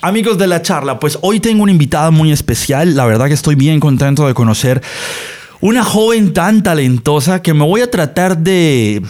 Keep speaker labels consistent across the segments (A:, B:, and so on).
A: Amigos de la charla, pues hoy tengo una invitada muy especial. La verdad que estoy bien contento de conocer una joven tan talentosa que me voy a tratar de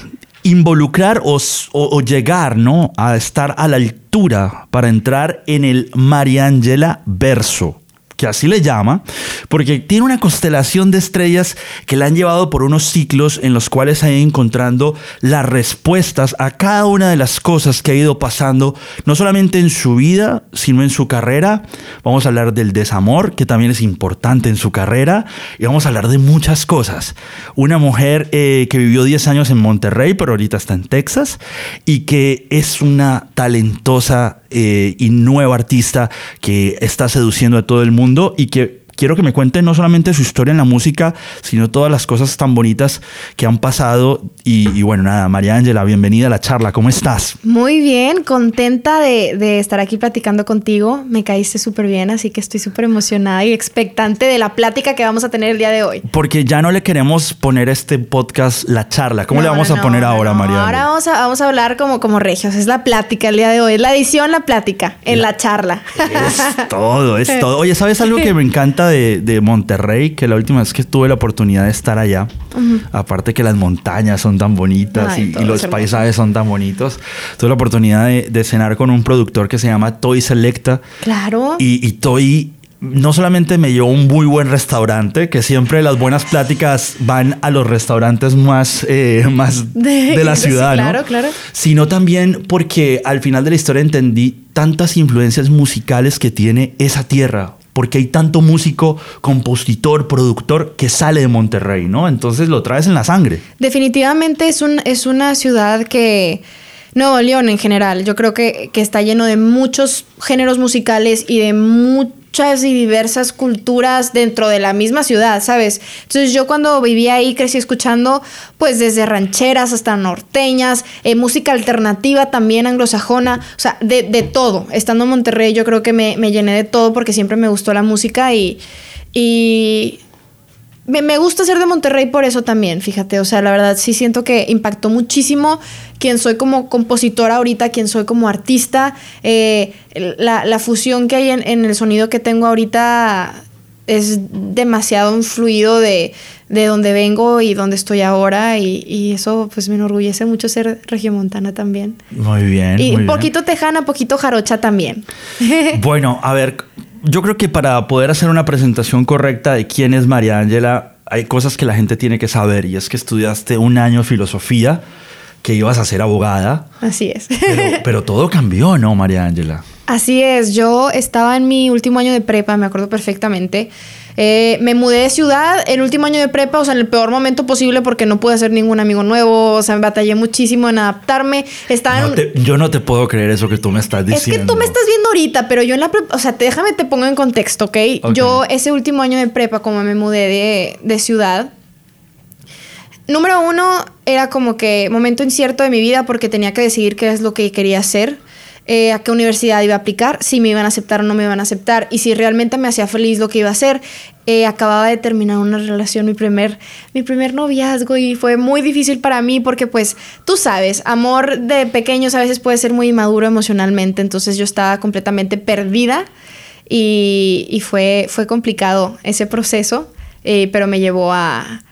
A: involucrar o, llegar ¿no? a estar a la altura para entrar en el Mariangela verso que así le llama, porque tiene una constelación de estrellas que la han llevado por unos ciclos en los cuales ha ido encontrando las respuestas a cada una de las cosas que ha ido pasando, no solamente en su vida, sino en su carrera. Vamos a hablar del desamor, que también es importante en su carrera, y vamos a hablar de muchas cosas. Una mujer eh, que vivió 10 años en Monterrey, pero ahorita está en Texas, y que es una talentosa eh, y nueva artista que está seduciendo a todo el mundo y que quiero que me cuente no solamente su historia en la música, sino todas las cosas tan bonitas que han pasado. Y, bueno, nada, María Ángela, bienvenida a la charla. ¿Cómo estás?
B: Muy bien, contenta de, estar aquí platicando contigo. Me caíste súper bien, así que estoy súper emocionada y expectante de la plática que vamos a tener el día de hoy.
A: Porque ya no le queremos poner este podcast la charla. ¿Cómo le vamos a poner ahora, María?
B: Ahora vamos a, vamos a hablar como, como regios. Es la plática el día de hoy. Es la edición, la plática, en la, charla.
A: Es todo, es todo. Oye, ¿sabes algo que me encanta de, Monterrey, que la última vez que tuve la oportunidad de estar allá, aparte que las montañas son tan bonitas y, los paisajes son tan bonitos, tuve la oportunidad de, cenar con un productor que se llama Toy Selecta.
B: Claro.
A: Y, y Toy no solamente me llevó un muy buen restaurante, que siempre las buenas pláticas van a los restaurantes más, eh, más de, la ciudad,
B: claro, claro.
A: Sino también porque al final de la historia entendí tantas influencias musicales que tiene esa tierra porque hay tanto músico, compositor, productor que sale de Monterrey, ¿no? Entonces lo traes en la sangre.
B: Definitivamente es, un, es una ciudad que... Nuevo León en general, yo creo que, que está lleno de muchos géneros musicales y de muchas y diversas culturas dentro de la misma ciudad, ¿sabes? Entonces yo cuando vivía ahí crecí escuchando pues desde rancheras hasta norteñas, eh, música alternativa también anglosajona, o sea, de, de, todo. Estando en Monterrey yo creo que me, me, llené de todo porque siempre me gustó la música y, y me, gusta ser de Monterrey por eso también, fíjate. O sea, la verdad sí siento que impactó muchísimo quien soy como compositora ahorita, quien soy como artista. Eh, la, fusión que hay en, el sonido que tengo ahorita es demasiado influido de, de donde vengo y donde estoy ahora. Y, eso pues me enorgullece mucho ser regiomontana también.
A: Muy bien.
B: Y un poquito tejana, poquito jarocha también.
A: bueno, a ver, yo creo que para poder hacer una presentación correcta de quién es María Ángela, hay cosas que la gente tiene que saber y es que estudiaste un año filosofía, que ibas a ser abogada.
B: Así es.
A: Pero, todo cambió, ¿no, María Ángela?
B: Así es, yo estaba en mi último año de prepa, me acuerdo perfectamente. Eh, me mudé de ciudad el último año de prepa, o sea, en el peor momento posible porque no pude hacer ningún amigo nuevo, o sea, me batallé muchísimo en adaptarme. Estaba
A: yo no te puedo creer eso que tú me estás diciendo.
B: Es que tú me estás viendo ahorita, pero yo en la prepa, o sea, déjame te pongo en contexto, ¿ok? Yo ese último año de prepa, como me mudé de, de ciudad, número uno era como que momento incierto de mi vida porque tenía que decidir qué es lo que quería hacer. Eh, a qué universidad iba a aplicar, si me iban a aceptar o no me iban a aceptar y si realmente me hacía feliz lo que iba a hacer. Eh, acababa de terminar una relación, mi primer, mi primer noviazgo y fue muy difícil para mí porque pues tú sabes, amor de pequeños a veces puede ser muy inmaduro emocionalmente, entonces yo estaba completamente perdida y, fue, fue complicado ese proceso, eh, pero me llevó a,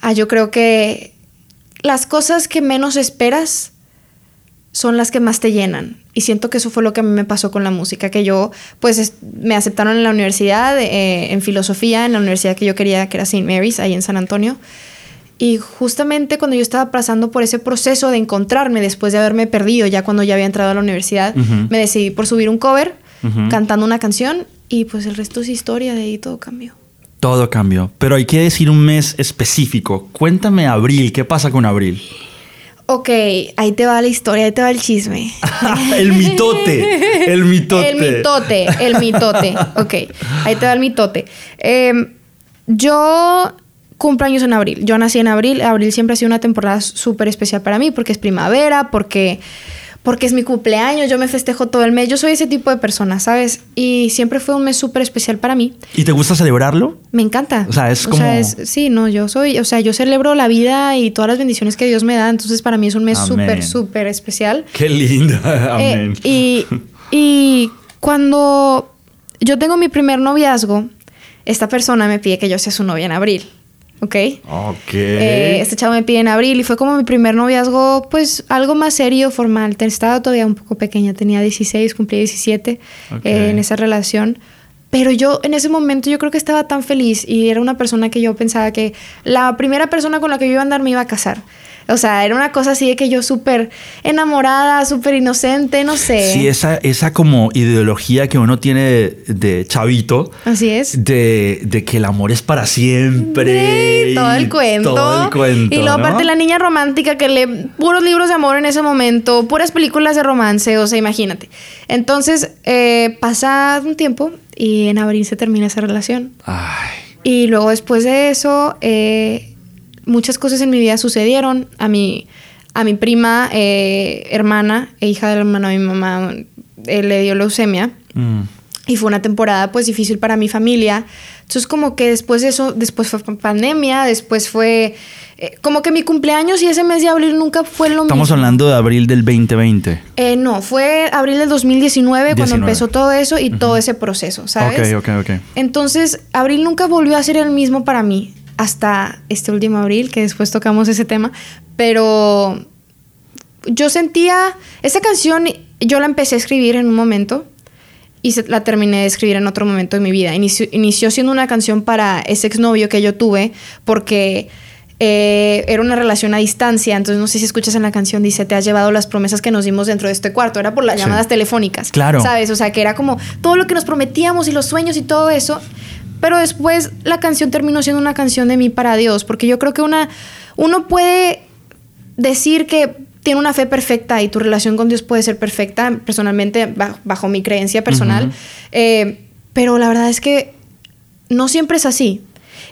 B: a yo creo que las cosas que menos esperas son las que más te llenan. Y siento que eso fue lo que a mí me pasó con la música, que yo, pues, me aceptaron en la universidad, eh, en filosofía, en la universidad que yo quería, que era St. Mary's, ahí en San Antonio. Y justamente cuando yo estaba pasando por ese proceso de encontrarme después de haberme perdido, ya cuando ya había entrado a la universidad, me decidí por subir un cover, cantando una canción, y pues el resto es historia, de ahí todo cambió.
A: Todo cambió. Pero hay que decir un mes específico. Cuéntame abril, ¿qué pasa con abril?
B: Ok, ahí te va la historia, ahí te va el chisme.
A: el mitote, el mitote.
B: El mitote, el mitote. Ok, ahí te va el mitote. Em, yo cumplo años en abril. Yo nací en abril. Abril siempre ha sido una temporada súper especial para mí porque es primavera, porque porque es mi cumpleaños, yo me festejo todo el mes, yo soy ese tipo de persona, ¿sabes? Y siempre fue un mes súper especial para mí.
A: ¿Y te gusta celebrarlo?
B: Me encanta.
A: O sea, es como...
B: sí, no, yo soy, o sea, yo celebro la vida y todas las bendiciones que Dios me da, entonces para mí es un mes súper, súper especial.
A: Qué lindo.
B: Eh, y, y cuando yo tengo mi primer noviazgo, esta persona me pide que yo sea su novia en abril. ¿Ok?
A: Ok.
B: Eh, este chavo me pide en abril y fue como mi primer noviazgo, pues algo más serio, formal. Estaba todavía un poco pequeña, tenía 16, cumplí 17 eh, en esa relación. Pero yo en ese momento yo creo que estaba tan feliz y era una persona que yo pensaba que la primera persona con la que yo iba a andar me iba a casar. O sea, era una cosa así de que yo súper enamorada, súper inocente, no sé.
A: Sí, esa, esa como ideología que uno tiene de, chavito.
B: Así es.
A: De, de, que el amor es para siempre.
B: Sí, todo el cuento.
A: Todo el cuento.
B: Y luego aparte la niña romántica que lee puros libros de amor en ese momento, puras películas de romance, o sea, imagínate. Entonces, eh, pasa un tiempo y en abril se termina esa relación.
A: Ay.
B: Y luego después de eso... Eh, muchas cosas en mi vida sucedieron. A mi, a mi prima, eh, hermana e hija del hermano de mi mamá, eh, le dio leucemia.
A: Mm.
B: Y fue una temporada pues difícil para mi familia. Entonces como que después de eso, después fue pandemia, después fue... Eh, como que mi cumpleaños y ese mes de abril nunca fue lo
A: mismo. Estamos hablando de abril del 2020.
B: no, fue abril del 2019 cuando empezó todo eso y todo ese proceso, ¿sabes?
A: Ok, ok, ok.
B: Entonces, abril nunca volvió a ser el mismo para mí hasta este último abril, que después tocamos ese tema, pero yo sentía, esa canción yo la empecé a escribir en un momento y la terminé de escribir en otro momento de mi vida. Inició, siendo una canción para ese exnovio que yo tuve porque... Eh, era una relación a distancia, entonces no sé si escuchas en la canción, dice, te has llevado las promesas que nos dimos dentro de este cuarto, era por las llamadas telefónicas.
A: Claro.
B: ¿Sabes? O sea, que era como todo lo que nos prometíamos y los sueños y todo eso. Pero después la canción terminó siendo una canción de mí para Dios, porque yo creo que una, uno puede decir que tiene una fe perfecta y tu relación con Dios puede ser perfecta, personalmente, bajo, mi creencia personal, eh, pero la verdad es que no siempre es así.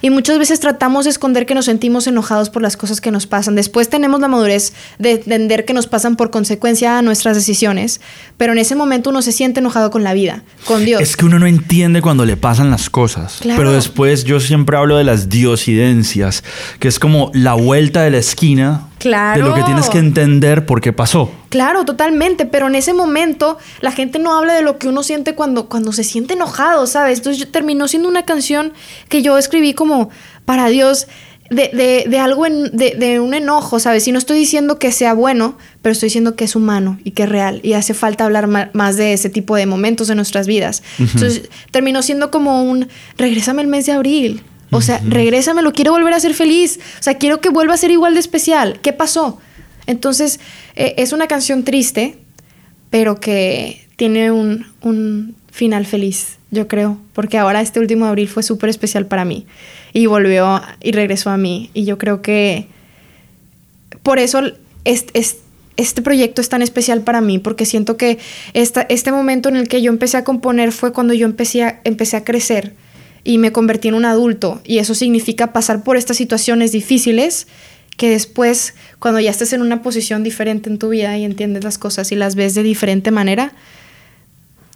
B: Y muchas veces tratamos de esconder que nos sentimos enojados por las cosas que nos pasan. Después tenemos la madurez de entender que nos pasan por consecuencia a nuestras decisiones, pero en ese momento uno se siente enojado con la vida, con Dios.
A: Es que uno no entiende cuando le pasan las cosas. Pero después yo siempre hablo de las diosidencias, que es como la vuelta de la esquina
B: Claro.
A: De lo que tienes que entender por qué pasó.
B: Claro, totalmente. Pero en ese momento la gente no habla de lo que uno siente cuando, cuando se siente enojado, ¿sabes? Entonces terminó siendo una canción que yo escribí como para Dios. De, de, algo, de, de, un enojo, ¿sabes? Y no estoy diciendo que sea bueno, pero estoy diciendo que es humano y que es real. Y hace falta hablar más de ese tipo de momentos de nuestras vidas. Entonces terminó siendo como un, regrésame el mes de abril. O sea, regrésame, lo quiero volver a ser feliz. O sea, quiero que vuelva a ser igual de especial. ¿Qué pasó? Entonces, eh, es una canción triste, pero que tiene un, un final feliz, yo creo. Porque ahora este último abril fue súper especial para mí. Y volvió y regresó a mí. Y yo creo que por eso es, este proyecto es tan especial para mí, porque siento que esta, este momento en el que yo empecé a componer fue cuando yo empecé a, empecé a crecer y me convertí en un adulto. Y eso significa pasar por estas situaciones difíciles que después, cuando ya estés en una posición diferente en tu vida y entiendes las cosas y las ves de diferente manera,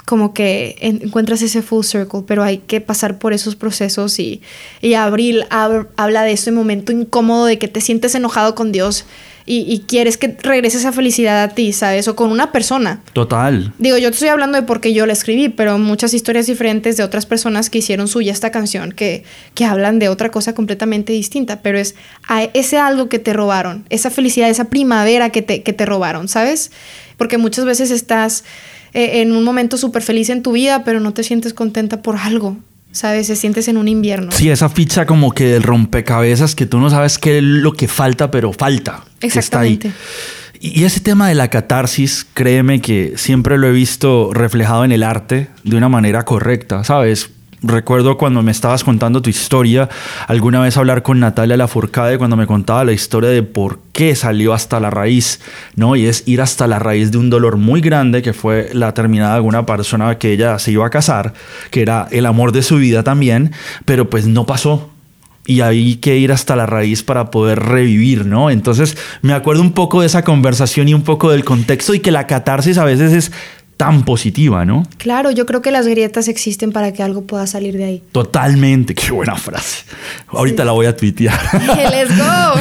B: como que encuentras ese full circle, pero hay que pasar por esos procesos y, y Abril habla de ese momento incómodo de que te sientes enojado con Dios y, quieres que regrese esa felicidad a ti, ¿sabes? O con una persona.
A: Total.
B: Digo, yo te estoy hablando de porque yo la escribí, pero muchas historias diferentes de otras personas que hicieron suya esta canción, que, que hablan de otra cosa completamente distinta, pero es ese algo que te robaron, esa felicidad, esa primavera que te, que te robaron, ¿sabes? Porque muchas veces estás eh, en un momento súper feliz en tu vida, pero no te sientes contenta por algo. ¿Sabes? Se sientes en un invierno.
A: Sí, esa ficha como que del rompecabezas que tú no sabes qué es lo que falta, pero falta.
B: Exactamente.
A: Está ahí. Y ese tema de la catarsis, créeme que siempre lo he visto reflejado en el arte de una manera correcta, ¿sabes? Recuerdo cuando me estabas contando tu historia, alguna vez hablar con Natalia Lafourcade cuando me contaba la historia de por qué salió hasta la raíz, ¿no? Y es ir hasta la raíz de un dolor muy grande que fue la terminada de alguna persona que ella se iba a casar, que era el amor de su vida también, pero pues no pasó, y hay que ir hasta la raíz para poder revivir, ¿no? Entonces me acuerdo un poco de esa conversación y un poco del contexto y que la catarsis a veces es tan positiva, ¿no?
B: Claro, yo creo que las grietas existen para que algo pueda salir de ahí.
A: Totalmente, qué buena frase. Ahorita la voy a tuitear.
B: Let's go.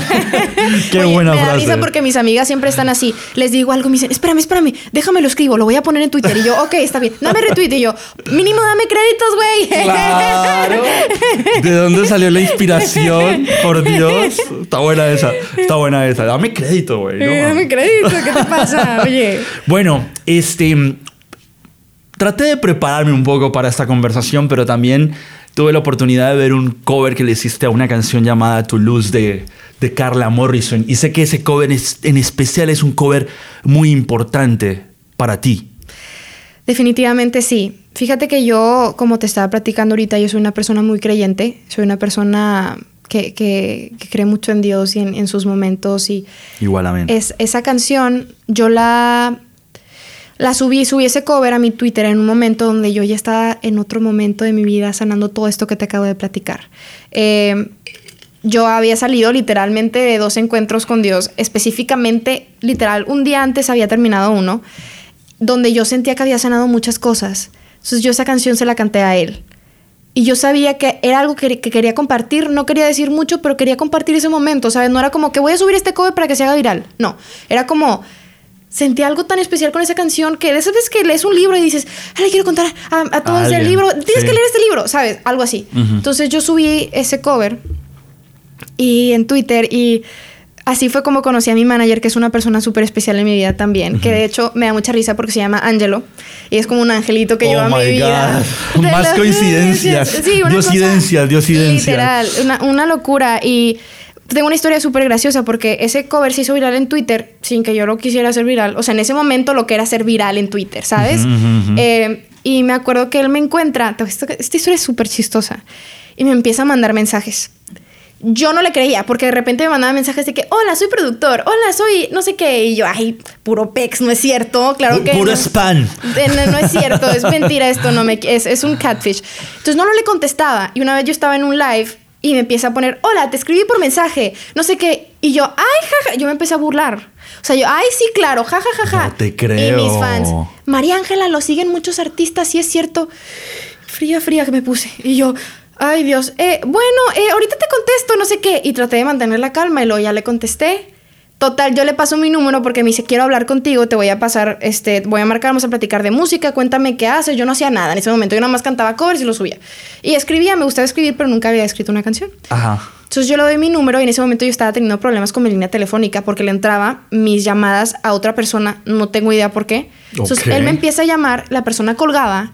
A: qué buena
B: me
A: frase.
B: Da porque mis amigas siempre están así. Les digo algo, me dicen, espérame, espérame, déjame lo escribo, lo voy a poner en Twitter. Y yo, ok, está bien, dame retweet. Y yo, mínimo dame créditos, güey.
A: Claro. ¿De dónde salió la inspiración? Por Dios. Está buena esa, está buena esa. Dame crédito, güey.
B: Eh, dame crédito, ¿qué te pasa? Oye.
A: Bueno, este traté de prepararme un poco para esta conversación, pero también tuve la oportunidad de ver un cover que le hiciste a una canción llamada Toulouse de, de Carla Morrison. Y sé que ese cover en especial es un cover muy importante para ti.
B: Definitivamente sí. Fíjate que yo, como te estaba platicando ahorita, yo soy una persona muy creyente, soy una persona que, que, cree mucho en Dios y en, en sus momentos. Y
A: Igualmente.
B: Es, esa canción yo la la subí, subí ese cover a mi Twitter en un momento donde yo ya estaba en otro momento de mi vida sanando todo esto que te acabo de platicar. Eh, yo había salido literalmente de dos encuentros con Dios, específicamente, literal, un día antes había terminado uno, donde yo sentía que había sanado muchas cosas. Entonces yo esa canción se la canté a él. Y yo sabía que era algo que, que, quería compartir. No quería decir mucho, pero quería compartir ese momento, ¿sabes? No era como que voy a subir este cover para que se haga viral. No, era como sentí algo tan especial con esa canción que de esas veces que lees un libro y dices, le quiero contar a, todos el libro, tienes que leer este libro, ¿sabes? Algo así. Entonces yo subí ese cover y en Twitter y así fue como conocí a mi manager, que es una persona súper especial en mi vida también, que de hecho me da mucha risa porque se llama Angelo y es como un angelito que
A: oh
B: lleva mi vida.
A: Más coincidencias. Sí, diosidencias, diosidencias.
B: Literal, una, una locura y tengo una historia súper graciosa porque ese cover se hizo viral en Twitter sin que yo lo quisiera hacer viral. O sea, en ese momento lo que era hacer viral en Twitter, ¿sabes? Eh, y me acuerdo que él me encuentra. Esta, historia es súper chistosa. Y me empieza a mandar mensajes. Yo no le creía porque de repente me mandaba mensajes de que, hola, soy productor, hola, soy no sé qué. Y yo, ay, puro pex, no es cierto. Claro que.
A: Puro
B: no,
A: spam.
B: No, no, es cierto, es mentira esto, no me, es, es un catfish. Entonces no, no le contestaba. Y una vez yo estaba en un live y me empieza a poner, hola, te escribí por mensaje, no sé qué. Y yo, ay, jaja, yo me empecé a burlar. O sea, yo, ay, sí, claro, jajajaja. Ja, ja, ja.
A: No te creo.
B: Y mis fans, María Ángela, lo siguen muchos artistas, sí es cierto. Fría, fría que me puse. Y yo, ay, Dios, eh, bueno, eh, ahorita te contesto, no sé qué. Y traté de mantener la calma y luego ya le contesté. Total, yo le paso mi número porque me dice, quiero hablar contigo, te voy a pasar, este, voy a marcar, vamos a platicar de música, cuéntame qué haces. Yo no hacía nada en ese momento, yo nada más cantaba covers y lo subía. Y escribía, me gustaba escribir, pero nunca había escrito una canción.
A: Ajá.
B: Entonces yo le doy mi número y en ese momento yo estaba teniendo problemas con mi línea telefónica porque le entraba mis llamadas a otra persona, no tengo idea por qué. Entonces él me empieza a llamar, la persona colgaba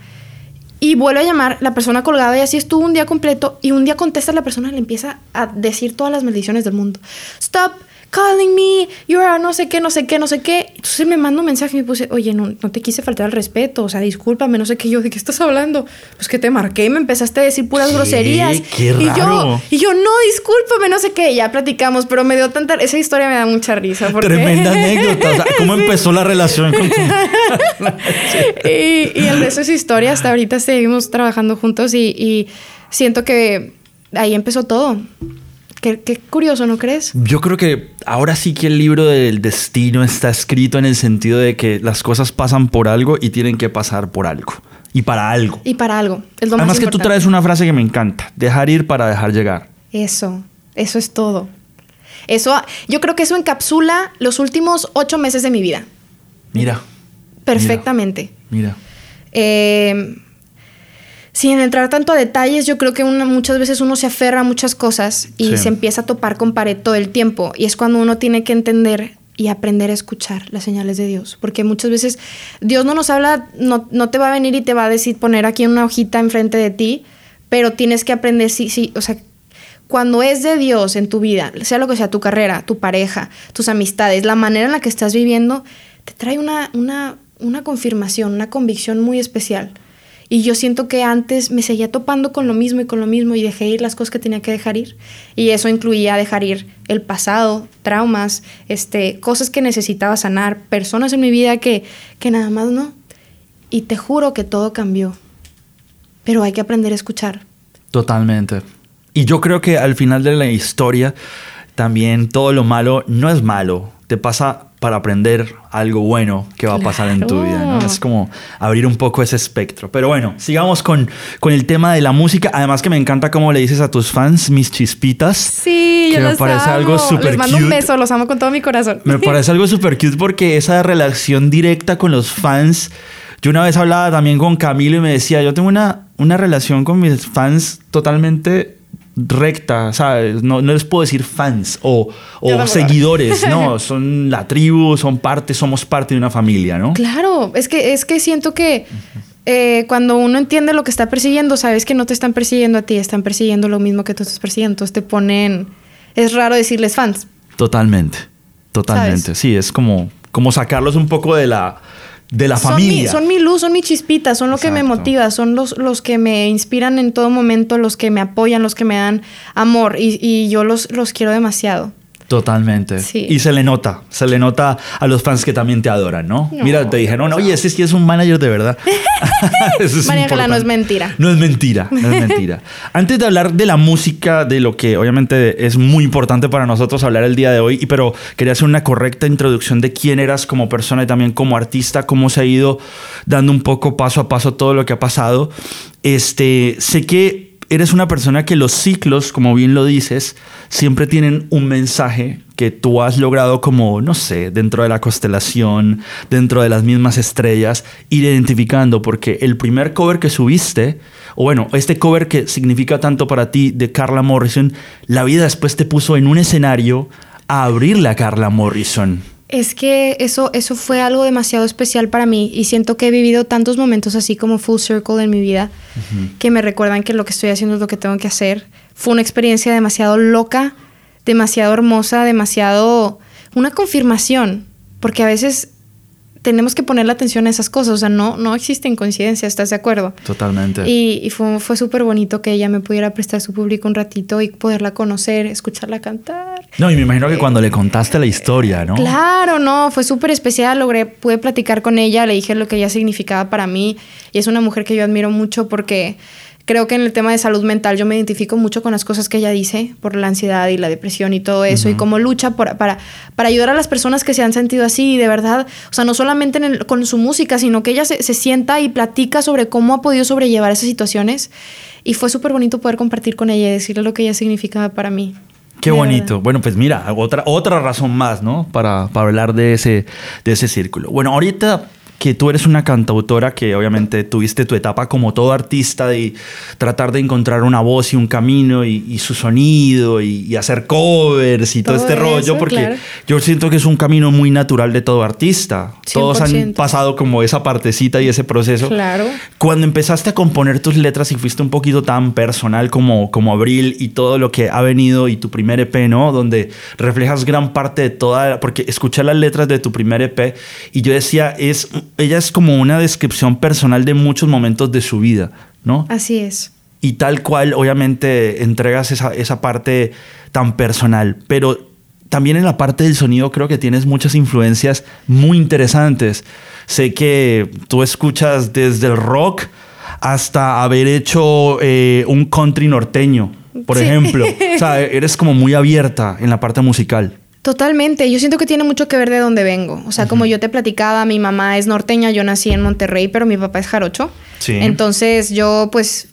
B: y vuelve a llamar, la persona colgada y así estuvo un día completo y un día contesta la persona y le empieza a decir todas las maldiciones del mundo. Stop calling me, you're no sé qué, no sé qué, no sé qué. Entonces me manda un mensaje y me puse, oye, no, no te quise faltar al respeto, o sea, discúlpame, no sé qué. Yo, ¿de qué estás hablando? Pues que te marqué y me empezaste a decir puras
A: ¿Qué?
B: groserías.
A: Qué
B: y yo, y yo, no, discúlpame, no sé qué. Ya platicamos, pero me dio tanta. Esa historia me da mucha risa. Porque...
A: Tremenda anécdota. O sea, ¿cómo empezó la relación con tu.?
B: y, y el resto esa historia, hasta ahorita seguimos trabajando juntos y, y siento que ahí empezó todo. Qué, qué, curioso, ¿no crees?
A: Yo creo que ahora sí que el libro del destino está escrito en el sentido de que las cosas pasan por algo y tienen que pasar por algo. Y para algo.
B: Y para algo. Es lo
A: Además
B: más
A: que tú traes una frase que me encanta. Dejar ir para dejar llegar.
B: Eso. Eso es todo. Eso, yo creo que eso encapsula los últimos ocho meses de mi vida.
A: Mira.
B: Perfectamente.
A: Mira. mira.
B: Eh, sin entrar tanto a detalles, yo creo que muchas veces uno se aferra a muchas cosas y
A: Sí.
B: se empieza a topar con pared todo el tiempo. Y es cuando uno tiene que entender y aprender a escuchar las señales de Dios. Porque muchas veces Dios no nos habla, no, no te va a venir y te va a decir poner aquí una hojita enfrente de ti, pero tienes que aprender, sí, sí, o sea, cuando es de Dios en tu vida, sea lo que sea, tu carrera, tu pareja, tus amistades, la manera en la que estás viviendo, te trae una, una, una confirmación, una convicción muy especial. Y yo siento que antes me seguía topando con lo mismo y con lo mismo y dejé ir las cosas que tenía que dejar ir. Y eso incluía dejar ir el pasado, traumas, este, cosas que necesitaba sanar, personas en mi vida que, que nada más no. Y te juro que todo cambió. Pero hay que aprender a escuchar.
A: Totalmente. Y yo creo que al final de la historia también todo lo malo no es malo. Te pasa para aprender algo bueno que va a pasar en tu vida, ¿no? Es como abrir un poco ese espectro. Pero bueno, sigamos con, con el tema de la música. Además que me encanta cómo le dices a tus fans mis chispitas.
B: Sí, yo me parece algo súper Les mando un beso, los amo con todo mi corazón.
A: Me parece algo súper cute porque esa relación directa con los fans... Yo una vez hablaba también con Camilo y me decía, yo tengo una, una relación con mis fans totalmente recta, ¿sabes? No, no les puedo decir fans o, o seguidores, no, son la tribu, son parte, somos parte de una familia, ¿no?
B: Claro, es que, es que siento que eh, cuando uno entiende lo que está persiguiendo, sabes que no te están persiguiendo a ti, están persiguiendo lo mismo que tú estás persiguiendo, entonces te ponen, es raro decirles fans.
A: Totalmente, totalmente, sí, es como, como sacarlos un poco de la de la familia.
B: son mi luz, son mi chispita, son lo que me motiva, son los, los que me inspiran en todo momento, los que me apoyan, los que me dan amor y, y yo los, los quiero demasiado.
A: Totalmente. Y se le nota, se le nota a los fans que también te adoran, ¿no? Mira, te dijeron, oye, ese sí es un manager de verdad.
B: María no es mentira.
A: No es mentira, no es mentira. Antes de hablar de la música, de lo que obviamente es muy importante para nosotros hablar el día de hoy, pero quería hacer una correcta introducción de quién eras como persona y también como artista, cómo se ha ido dando un poco paso a paso todo lo que ha pasado. Este, sé que eres una persona que los ciclos, como bien lo dices, siempre tienen un mensaje que tú has logrado como, no sé, dentro de la constelación, dentro de las mismas estrellas, ir identificando, porque el primer cover que subiste, o bueno, este cover que significa tanto para ti de Carla Morrison, la vida después te puso en un escenario a abrirle a Carla Morrison.
B: Es que eso, eso fue algo demasiado especial para mí y siento que he vivido tantos momentos así como full circle en mi vida que me recuerdan que lo que estoy haciendo es lo que tengo que hacer. Fue una experiencia demasiado loca, demasiado hermosa, demasiado... una confirmación, porque a veces tenemos que poner la atención a esas cosas. O sea, no, no existen coincidencias, ¿estás de acuerdo?
A: Totalmente.
B: Y, fue, fue súper bonito que ella me pudiera prestar su público un ratito y poderla conocer, escucharla cantar.
A: No, y me imagino que cuando le contaste la historia, ¿no?
B: Claro, no, fue súper especial. Logré, pude platicar con ella, le dije lo que ella significaba para mí. Y es una mujer que yo admiro mucho porque creo que en el tema de salud mental yo me identifico mucho con las cosas que ella dice por la ansiedad y la depresión y todo eso y cómo lucha para, para ayudar a las personas que se han sentido así y de verdad, o sea, no solamente con su música, sino que ella se, sienta y platica sobre cómo ha podido sobrellevar esas situaciones y fue súper bonito poder compartir con ella y decirle lo que ella significaba para mí.
A: Qué bonito. Bueno, pues mira, otra, otra razón más, ¿no? Para, para hablar de ese, de ese círculo. Bueno, ahorita que tú eres una cantautora que obviamente tuviste tu etapa como todo artista de tratar de encontrar una voz y un camino y, su sonido y, hacer covers y todo, este rollo, porque yo siento que es un camino muy natural de todo artista. Todos han pasado como esa partecita y ese proceso.
B: Claro.
A: Cuando empezaste a componer tus letras y fuiste un poquito tan personal como, como Abril y todo lo que ha venido y tu primer EP, ¿no? Donde reflejas gran parte de toda, porque escuché las letras de tu primer EP y yo decía, es ella es como una descripción personal de muchos momentos de su vida, ¿no?
B: Así es.
A: Y tal cual, obviamente, entregas esa, esa parte tan personal, pero también en la parte del sonido creo que tienes muchas influencias muy interesantes. Sé que tú escuchas desde el rock hasta haber hecho eh, un country norteño, por ejemplo. O sea, eres como muy abierta en la parte musical.
B: Totalmente, yo siento que tiene mucho que ver de dónde vengo. O sea, como yo te platicaba, mi mamá es norteña, yo nací en Monterrey, pero mi papá es jarocho. Sí. Entonces yo pues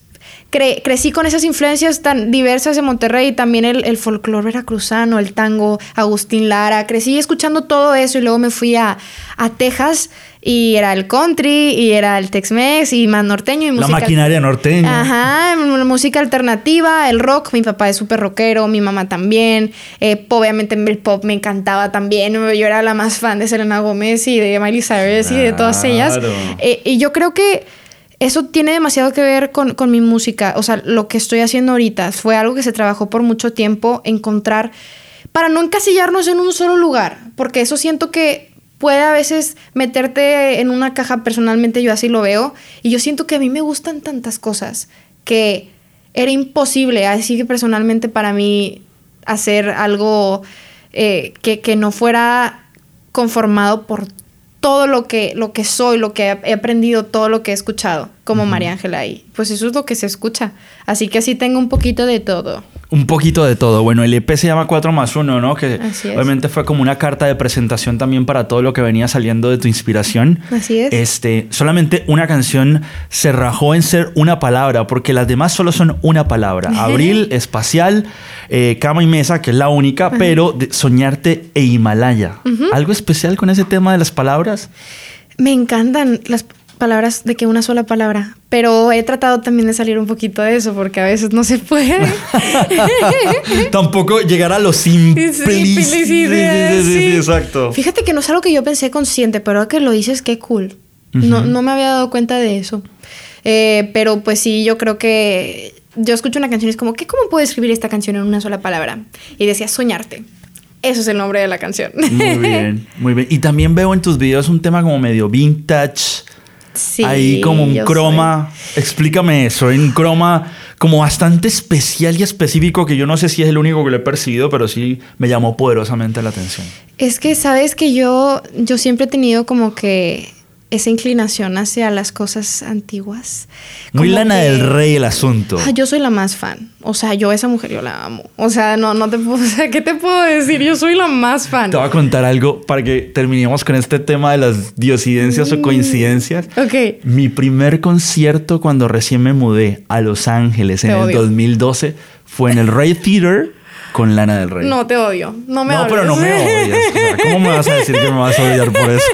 B: crecí con esas influencias tan diversas de Monterrey, y también el, el folclore veracruzano, el tango, Agustín Lara. Crecí escuchando todo eso y luego me fui a, a Texas y era el country y era el Tex-Mex y más norteño y
A: música. La maquinaria norteña.
B: Ajá, música alternativa, el rock. Mi papá es súper rockero, mi mamá también. Eh, obviamente el pop me encantaba también. Yo era la más fan de Selena Gómez y de Miley Cyrus y de todas ellas. Eh, y yo creo que eso tiene demasiado que ver con, con mi música. O sea, lo que estoy haciendo ahorita fue algo que se trabajó por mucho tiempo, encontrar para no encasillarnos en un solo lugar, porque eso siento que puede a veces meterte en una caja, personalmente yo así lo veo, y yo siento que a mí me gustan tantas cosas que era imposible, así que personalmente para mí hacer algo eh, que, no fuera conformado por todo lo que, lo que soy, lo que he aprendido, todo lo que he escuchado como María Ángela y pues eso es lo que se escucha. Así que así tengo un poquito de todo.
A: Un poquito de todo. Bueno, el EP se llama 4 más 1, ¿no? Que obviamente fue como una carta de presentación también para todo lo que venía saliendo de tu inspiración.
B: Así es.
A: Este, solamente una canción se rajó en ser una palabra, porque las demás solo son una palabra. Abril, espacial, eh, cama y mesa, que es la única, pero soñarte e Himalaya. ¿Algo especial con ese tema de las palabras?
B: Me encantan las palabras de que una sola palabra, pero he tratado también de salir un poquito de eso porque a veces no se puede.
A: Tampoco llegar a lo simple. Sí, sí, sí, exacto.
B: Fíjate que no es algo que yo pensé consciente, pero que lo dices, qué cool. no, no me había dado cuenta de eso. Eh, pero pues sí, yo creo que yo escucho una canción y es como, ¿qué, ¿cómo puedo escribir esta canción en una sola palabra? Y decía, soñarte. Eso es el nombre de la canción.
A: Muy bien, muy bien. Y también veo en tus videos un tema como medio vintage Sí, Ahí como un croma. Explícame eso. En croma como bastante especial y específico que yo no sé si es el único que lo he percibido, pero sí me llamó poderosamente la atención.
B: Es que sabes que yo, yo siempre he tenido como que esa inclinación hacia las cosas antiguas.
A: Muy lana del rey el asunto.
B: Ah, yo soy la más fan. O sea, yo esa mujer yo la amo. O sea, no, no te puedo. O sea, ¿qué te puedo decir? Yo soy la más fan.
A: Te voy a contar algo para que terminemos con este tema de las diosidencias o mm, coincidencias.
B: Ok.
A: Mi primer concierto cuando recién me mudé a Los Ángeles en el 2012 fue en el Ray Theater con Lana del Rey.
B: No te odio. No me
A: No, pero no me odias. ¿Cómo me vas a decir que me vas a odiar por eso?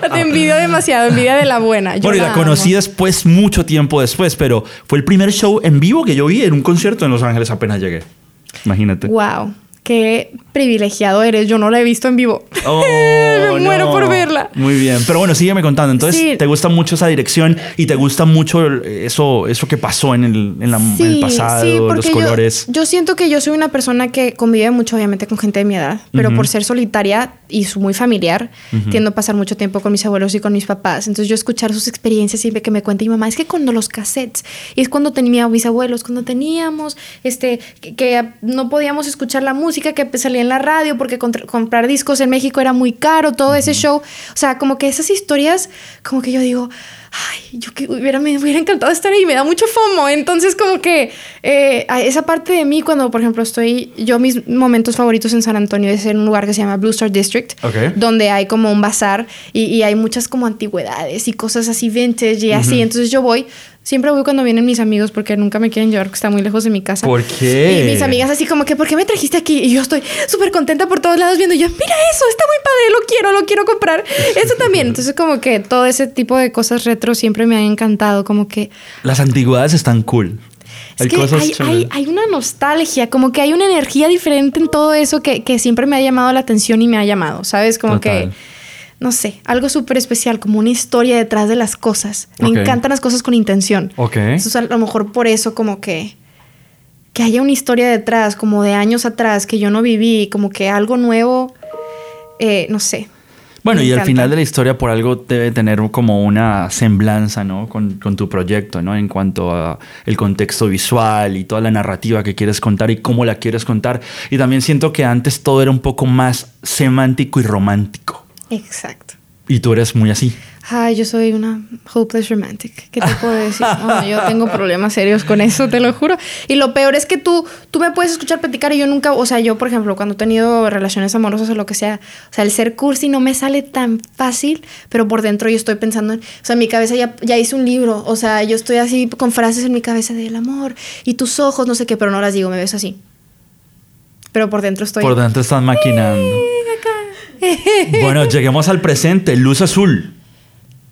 B: te envidio demasiado, envidia de la buena.
A: Yo bueno, y la, conocí después, mucho tiempo después, pero fue el primer show en vivo que yo vi en un concierto en Los Ángeles apenas llegué. Imagínate.
B: Wow qué privilegiado eres. Yo no la he visto en vivo.
A: Oh,
B: Me muero por verla.
A: Muy bien. Pero bueno, sígueme contando. Entonces, ¿te gusta mucho esa dirección y te gusta mucho eso, eso que pasó en el, en pasado, los colores?
B: Yo, siento que yo soy una persona que convive mucho, obviamente, con gente de mi edad, pero por ser solitaria y muy familiar, tiendo a pasar mucho tiempo con mis abuelos y con mis papás. Entonces, yo escuchar sus experiencias y que me cuenta mi mamá, es que cuando los cassettes, y es cuando tenía mis abuelos, cuando teníamos, este, que no podíamos escuchar la música que salía en la radio porque comprar discos en México era muy caro, todo ese show. O sea, como que esas historias, como que yo digo, ay, yo que hubiera, me hubiera encantado estar ahí, me da mucho fomo. Entonces, como que eh, esa parte de mí, cuando, por ejemplo, estoy, yo mis momentos favoritos en San Antonio es en un lugar que se llama Blue Star District, donde hay como un bazar y, y, hay muchas como antigüedades y cosas así vintage y así. Entonces yo voy Siempre voy cuando vienen mis amigos porque nunca me quieren llevar porque está muy lejos de mi casa.
A: ¿Por qué?
B: Y mis amigas así como que, ¿por qué me trajiste aquí? Y yo estoy súper contenta por todos lados viendo. yo, mira eso, está muy padre, lo quiero, lo quiero comprar. Eso también. Entonces como que todo ese tipo de cosas retro siempre me han encantado. Como que...
A: Las antigüedades están cool.
B: Es que hay, hay, una nostalgia, como que hay una energía diferente en todo eso que, que, siempre me ha llamado la atención y me ha llamado, ¿sabes? Como que no sé, algo súper especial, como una historia detrás de las cosas. Me encantan las cosas con intención.
A: Ok.
B: Entonces, a lo mejor por eso, como que. Que haya una historia detrás, como de años atrás, que yo no viví, como que algo nuevo. Eh, no sé.
A: Bueno, y al final de la historia por algo debe tener como una semblanza, ¿no? Con, con, tu proyecto, ¿no? En cuanto a el contexto visual y toda la narrativa que quieres contar y cómo la quieres contar. Y también siento que antes todo era un poco más semántico y romántico.
B: Exacto.
A: Y tú eres muy así.
B: Ay, yo soy una hopeless romantic. ¿Qué te puedo decir? yo tengo problemas serios con eso, te lo juro. Y lo peor es que tú, tú me puedes escuchar platicar y yo nunca, o sea, yo, por ejemplo, cuando he tenido relaciones amorosas o lo que sea, o sea, el ser cursi no me sale tan fácil, pero por dentro yo estoy pensando, en, o sea, en mi cabeza ya, ya hice un libro, o sea, yo estoy así con frases en mi cabeza del amor y tus ojos, no sé qué, pero no las digo, me ves así. Pero por dentro estoy...
A: Por dentro están maquinando. bueno, lleguemos al presente. Luz Azul.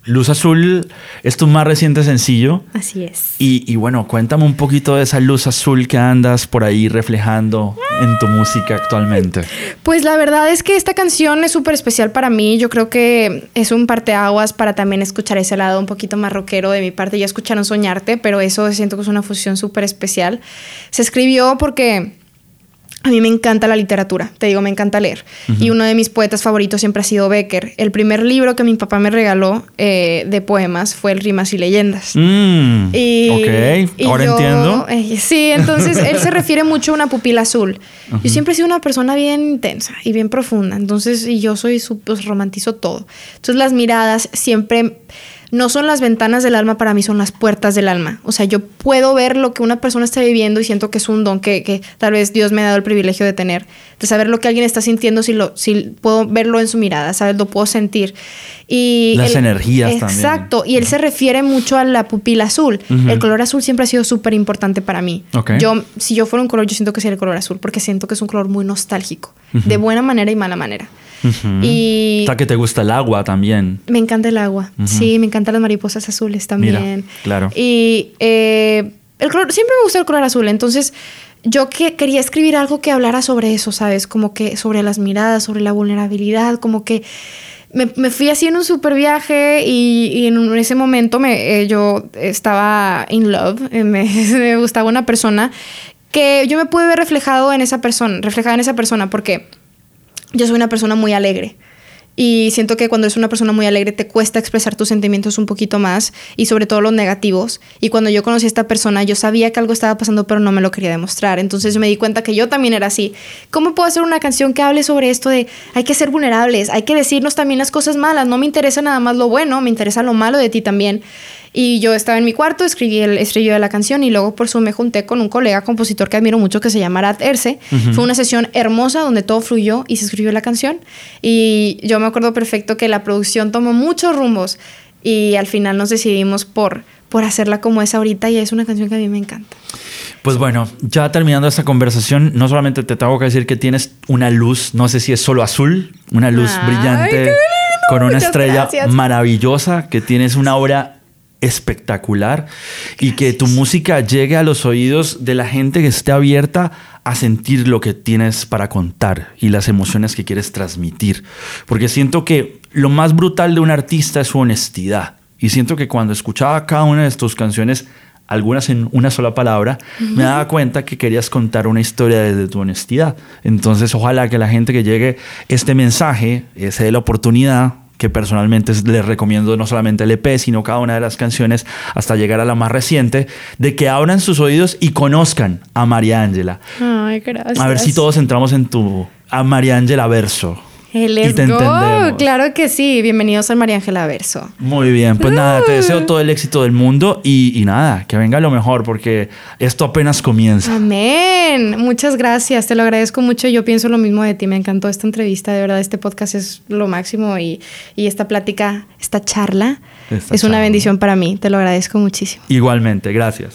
A: Luz Azul es tu más reciente sencillo.
B: Así es.
A: Y, bueno, cuéntame un poquito de esa luz azul que andas por ahí reflejando en tu música actualmente.
B: Pues la verdad es que esta canción es súper especial para mí. Yo creo que es un parteaguas para también escuchar ese lado un poquito más rockero de mi parte. Ya escucharon Soñarte, pero eso siento que es una fusión súper especial. Se escribió porque a mí me encanta la literatura, te digo, me encanta leer. Y uno de mis poetas favoritos siempre ha sido Becker. El primer libro que mi papá me regaló eh, de poemas fue el Rimas y Leyendas.
A: Mm, y, ok, ahora entiendo.
B: Eh, sí, entonces él se refiere mucho a una pupila azul. Yo siempre he sido una persona bien intensa y bien profunda. Entonces, y yo soy, pues romantizo todo. Entonces las miradas siempre no son las ventanas del alma, para mí son las puertas del alma. O sea, yo puedo ver lo que una persona está viviendo y siento que es un don que, que tal vez Dios me ha dado el privilegio de tener, de saber lo que alguien está sintiendo, si, lo, si puedo verlo en su mirada, ¿sabes? Lo puedo sentir. Y
A: Las energías también.
B: Exacto, y él se refiere mucho a la pupila azul. El color azul siempre ha sido súper importante para mí. Yo, si yo fuera un color, yo siento que sería el color azul, porque siento que es un color muy nostálgico, de buena manera y mala manera.
A: Y. Está que te gusta el agua también.
B: Me encanta el agua. Sí, me encantan las mariposas azules también.
A: claro.
B: Y eh, el color, siempre me gusta el color azul. Entonces, yo que quería escribir algo que hablara sobre eso, ¿sabes? Como que sobre las miradas, sobre la vulnerabilidad, como que. Me, fui así en un super viaje y, en ese momento me, eh, yo estaba in love, eh, me, me, gustaba una persona que yo me pude ver reflejado en esa persona, reflejada en esa persona, porque yo soy una persona muy alegre. Y siento que cuando eres una persona muy alegre te cuesta expresar tus sentimientos un poquito más y sobre todo los negativos. Y cuando yo conocí a esta persona yo sabía que algo estaba pasando pero no me lo quería demostrar. Entonces yo me di cuenta que yo también era así. ¿Cómo puedo hacer una canción que hable sobre esto de hay que ser vulnerables, hay que decirnos también las cosas malas? No me interesa nada más lo bueno, me interesa lo malo de ti también. Y yo estaba en mi cuarto, escribí el estribillo de la canción y luego por eso me junté con un colega compositor que admiro mucho que se llama Arad Erce. Fue una sesión hermosa donde todo fluyó y se escribió la canción. Y yo me acuerdo perfecto que la producción tomó muchos rumbos y al final nos decidimos por, por hacerla como es ahorita y es una canción que a mí me encanta.
A: Pues bueno, ya terminando esta conversación, no solamente te tengo que decir que tienes una luz, no sé si es solo azul, una luz brillante con una estrella maravillosa, que tienes una obra espectacular y que tu música llegue a los oídos de la gente que esté abierta a sentir lo que tienes para contar y las emociones que quieres transmitir. Porque siento que lo más brutal de un artista es su honestidad. Y siento que cuando escuchaba cada una de tus canciones, algunas en una sola palabra, me daba cuenta que querías contar una historia desde tu honestidad. Entonces, ojalá que la gente que llegue este mensaje eh, se dé la oportunidad que personalmente les recomiendo no solamente el EP, sino cada una de las canciones hasta llegar a la más reciente, de que abran sus oídos y conozcan a María Ángela.
B: Ay, gracias.
A: A ver si todos entramos en tu a María Ángela verso.
B: Let's go. Claro que sí. Bienvenidos al María Ángela Verso.
A: Muy bien. Pues nada, te deseo todo el éxito del mundo y, nada, que venga lo mejor porque esto apenas comienza.
B: Amén. Muchas gracias. Te lo agradezco mucho. Yo pienso lo mismo de ti. Me encantó esta entrevista. De verdad, este podcast es lo máximo y, esta plática, esta charla, es una bendición para mí. Te lo agradezco muchísimo.
A: Igualmente. Gracias.